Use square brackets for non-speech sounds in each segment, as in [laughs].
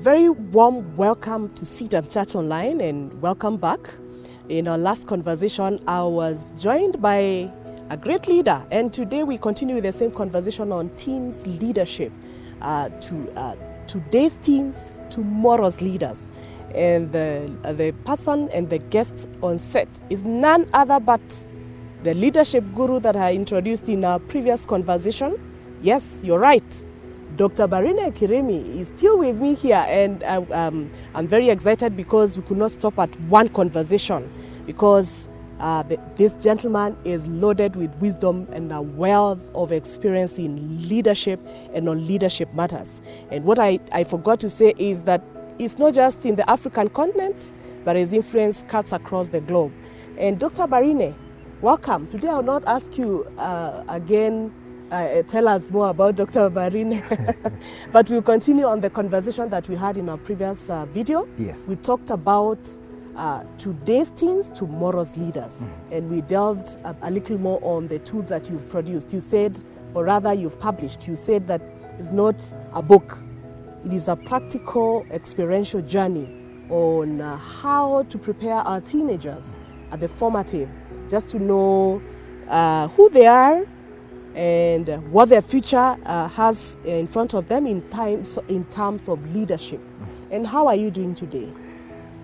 very warm welcome to CITAM Church Online and welcome back. In our last conversation, I was joined by a great leader, and today we continue the same conversation on teens leadership. Uh, to uh, today's teens, tomorrow's leaders. And the, uh, the person and the guests on set is none other but the leadership guru that I introduced in our previous conversation. Yes, you're right. Dr. Barine Kirimi is still with me here, and I, um, I'm very excited because we could not stop at one conversation because uh, the, this gentleman is loaded with wisdom and a wealth of experience in leadership and on leadership matters. And what I, I forgot to say is that it's not just in the African continent, but his influence cuts across the globe. And Dr. Barine, welcome. Today I will not ask you uh, again uh, tell us more about Dr. Barine. [laughs] but we'll continue on the conversation that we had in our previous uh, video. Yes. We talked about uh, today's teens, tomorrow's leaders. And we delved a, a little more on the tools that you've produced. You said, or rather, you've published, you said that it's not a book, it is a practical, experiential journey on uh, how to prepare our teenagers at the formative, just to know uh, who they are and what their future uh, has in front of them in, times, in terms of leadership. And how are you doing today?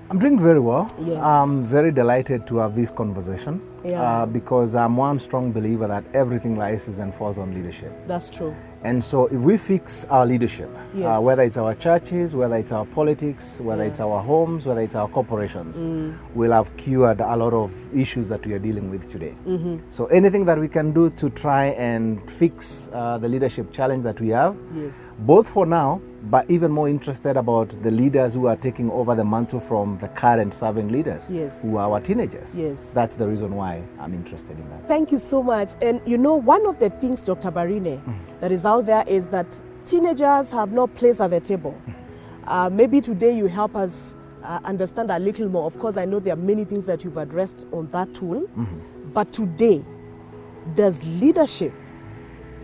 I'm doing very well. Yes. I'm very delighted to have this conversation Yeah. uh, because I'm one strong believer that everything rises and falls on leadership. That's true. And so, if we fix our leadership, Yes. uh, whether it's our churches, whether it's our politics, whether Yeah. it's our homes, whether it's our corporations, Mm. we'll have cured a lot of issues that we are dealing with today. Mm-hmm. So, anything that we can do to try and fix uh, the leadership challenge that we have, Yes. both for now, but even more interested about the leaders who are taking over the mantle from the current serving leaders, Yes. who are our teenagers. Yes. That's the reason why I'm interested in that. Thank you so much. And you know, one of the things, Dr. Barine, that is out there is that teenagers have no place at the table. Uh, maybe today you help us uh, understand a little more. Of course, I know there are many things that you've addressed on that tool. But today, does leadership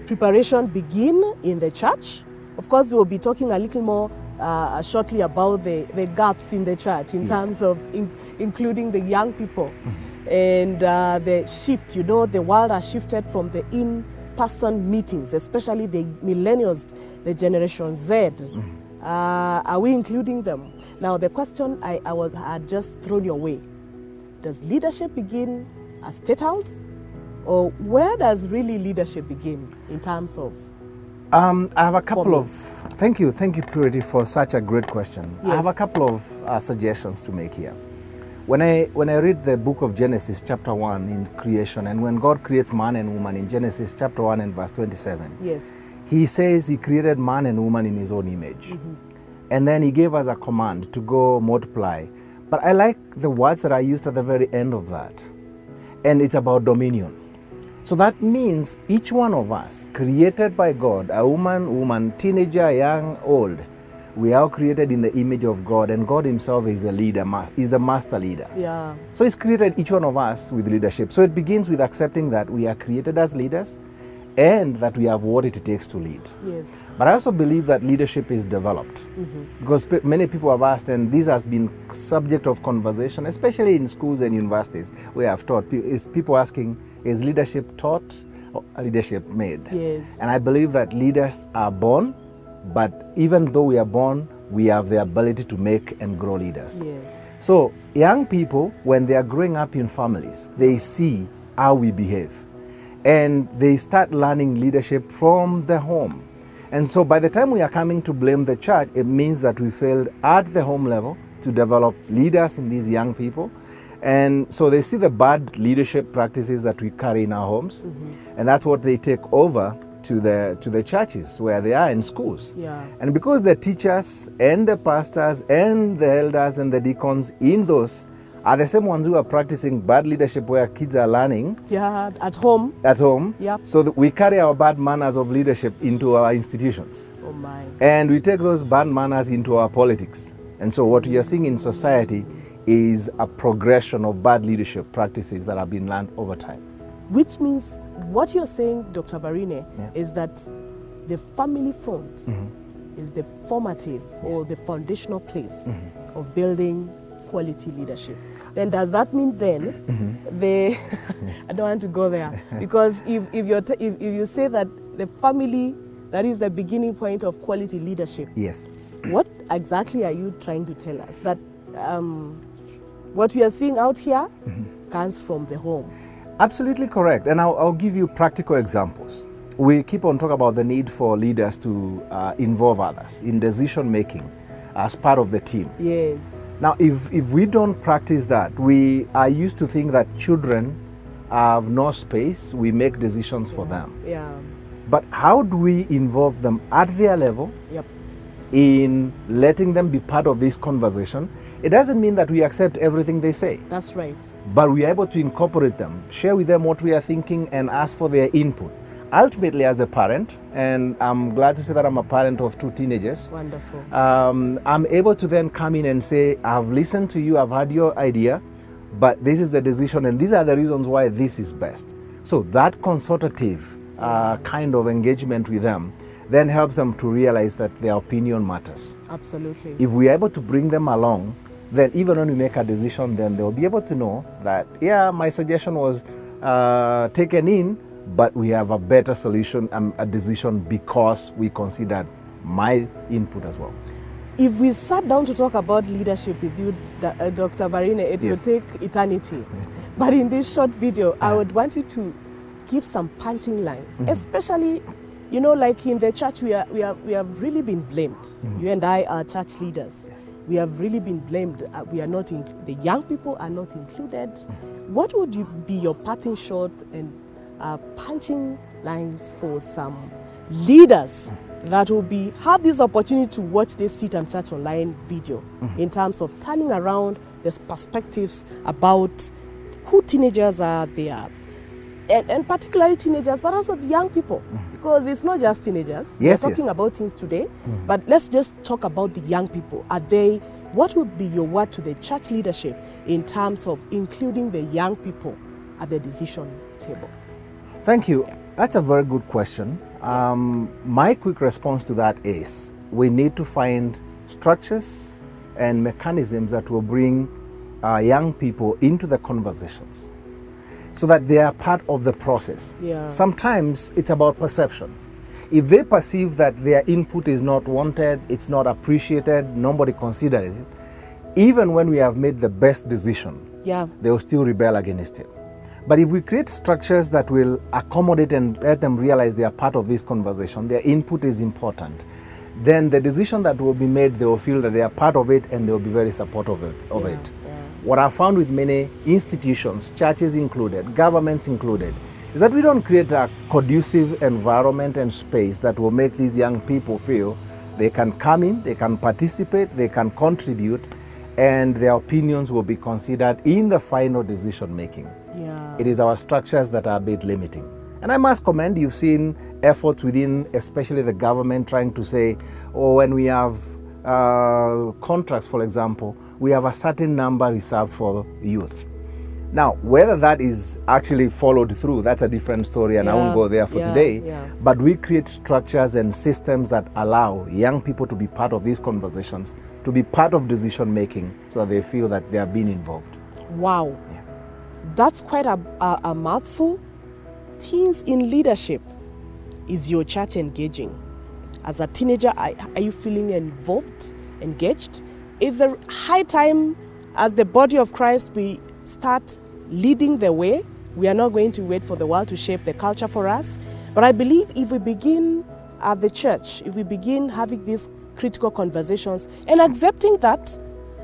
preparation begin in the church? Of course, we'll be talking a little more uh, shortly about the, the gaps in the church in Yes. terms of in, including the young people and uh, the shift. You know, the world has shifted from the in person meetings, especially the millennials, the Generation Z. Uh, are we including them? Now, the question I, I was had just thrown your way does leadership begin at State House? Or where does really leadership begin in terms of? Um, I have a couple of. Thank you, thank you, Purity, for such a great question. I have a couple of uh, suggestions to make here. When I when I read the book of Genesis, chapter one, in creation, and when God creates man and woman in Genesis, chapter one and verse twenty-seven, Yes. He says He created man and woman in His own image, mm-hmm. and then He gave us a command to go multiply. But I like the words that are used at the very end of that, and it's about dominion. So that means each one of us, created by God, a woman, woman, teenager, young, old, we are created in the image of God, and God Himself is the leader, is the master leader. Yeah. So He's created each one of us with leadership. So it begins with accepting that we are created as leaders, and that we have what it takes to lead. Yes. But I also believe that leadership is developed mm-hmm. because pe- many people have asked, and this has been subject of conversation, especially in schools and universities where I've taught. pe- Is people asking, is leadership taught or leadership made? Yes. And I believe that leaders are born, but even though we are born, we have the ability to make and grow leaders. Yes. So, young people, when they are growing up in families, they see how we behave and they start learning leadership from the home. And so, by the time we are coming to blame the church, it means that we failed at the home level to develop leaders in these young people. And so, they see the bad leadership practices that we carry in our homes, mm-hmm. and that's what they take over to the, to the churches where they are in schools. Yeah. And because the teachers and the pastors and the elders and the deacons in those are the same ones who are practicing bad leadership where kids are learning Yeah. At home. at home. Yep. So that we carry our bad manners of leadership into our institutions. Oh my. And we take those bad manners into our politics. And so what we are seeing in society is a progression of bad leadership practices that have been learned over time. Which means what you're saying, Dr. Barine, Yeah. is that the family front mm-hmm. is the formative or the foundational place mm-hmm. of building quality leadership. Then does that mean then mm-hmm. the [laughs] [laughs] I don't want to go there because if, if, you're t- if, if you say that the family that is the beginning point of quality leadership, Yes. what exactly are you trying to tell us? That um, what we are seeing out here comes from the home. Absolutely correct. And I'll, I'll give you practical examples. We keep on talking about the need for leaders to uh, involve others in decision making as part of the team. Yes. Now, if, if we don't practice that, we are used to think that children have no space, we make decisions for them. Yeah. But how do we involve them at their level Yep. In letting them be part of this conversation? It doesn't mean that we accept everything they say. That's right. but we are able to incorporate them, share with them what we are thinking, and ask for their input. Ultimately, as a parent, and I'm glad to say that I'm a parent of two teenagers, Wonderful. um, I'm able to then come in and say, I've listened to you, I've had your idea, but this is the decision, and these are the reasons why this is best. So that consultative uh, kind of engagement with them then helps them to realize that their opinion matters Absolutely. if we're able to bring them along, then even when we make a decision, then they'll be able to know that, yeah, my suggestion was uh, taken in, but we have a better solution and a decision because we considered my input as well. If we sat down to talk about leadership with you, uh, Dr. Barine, it Yes. will take eternity. But in this short video, I would want you to give some punching lines, especially, you know, like in the church, we, are, we, are, we have really been blamed. You and I are church leaders. We have really been blamed. Uh, we are not, in, the young people are not included. What would you be your parting shot and uh, punching lines for some leaders that will be have this opportunity to watch this CITAM Church online video in terms of turning around the perspectives about who teenagers are there and, and particularly teenagers but also the young people. Because it's not just teenagers. Yes, we're yes. talking about teens today. But let's just talk about the young people. Are they what would be your word to the church leadership in terms of including the young people at the decision table? Thank you. That's a very good question. Um, my quick response to that is we need to find structures and mechanisms that will bring uh, young people into the conversations so that they are part of the process. Yeah. Sometimes it's about perception. If they perceive that their input is not wanted, it's not appreciated, nobody considers it, even when we have made the best decision, yeah they will still rebel against it. But if we create structures that will accommodate and let them realize they are part of this conversation, their input is important, then the decision that will be made, they will feel that they are part of it and they will be very supportive of it. Of Yeah, it. What I found with many institutions, churches included, governments included, is that we don't create a conducive environment and space that will make these young people feel they can come in, they can participate, they can contribute, and their opinions will be considered in the final decision making. yeah It is our structures that are a bit limiting. And I must commend you've seen efforts within, especially the government, trying to say, oh, when we have uh, contracts, for example, we have a certain number reserved for youth. Now, whether that is actually followed through, that's a different story, and I won't go there for yeah, today. yeah. But we create structures and systems that allow young people to be part of these conversations, to be part of decision making, so that they feel that they are being involved. Wow. Yeah. That's quite a, a, a mouthful. Teens in leadership. Is your church engaging? As a teenager, are, you feeling involved, engaged? Is the high time, as the body of Christ, we start leading the way? We are not going to wait for the world to shape the culture for us. But I believe if we begin at the church, if we begin having these critical conversations and accepting that,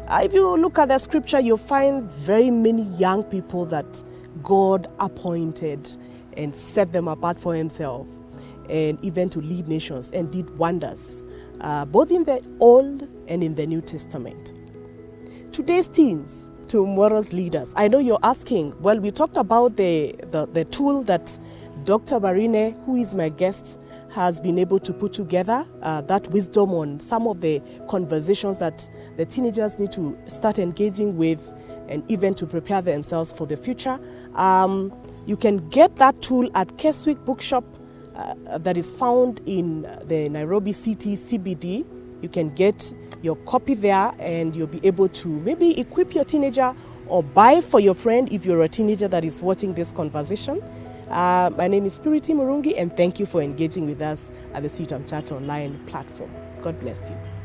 uh, if you look at the scripture, you'll find very many young people that God appointed and set them apart for Himself, and even to lead nations and did wonders, uh, both in the Old and in the New Testament. Today's teens, tomorrow's leaders. I know you're asking, well, we talked about the, the, the tool that Dr. Barine, who is my guest, has been able to put together uh, that wisdom on some of the conversations that the teenagers need to start engaging with and even to prepare themselves for the future. Um, you can get that tool at Keswick Bookshop. Uh, that is found in the Nairobi City CBD. You can get your copy there and you'll be able to maybe equip your teenager or buy for your friend if you're a teenager that is watching this conversation. Uh, my name is Purity Murungi and thank you for engaging with us at the CITAM Church Online platform. God bless you.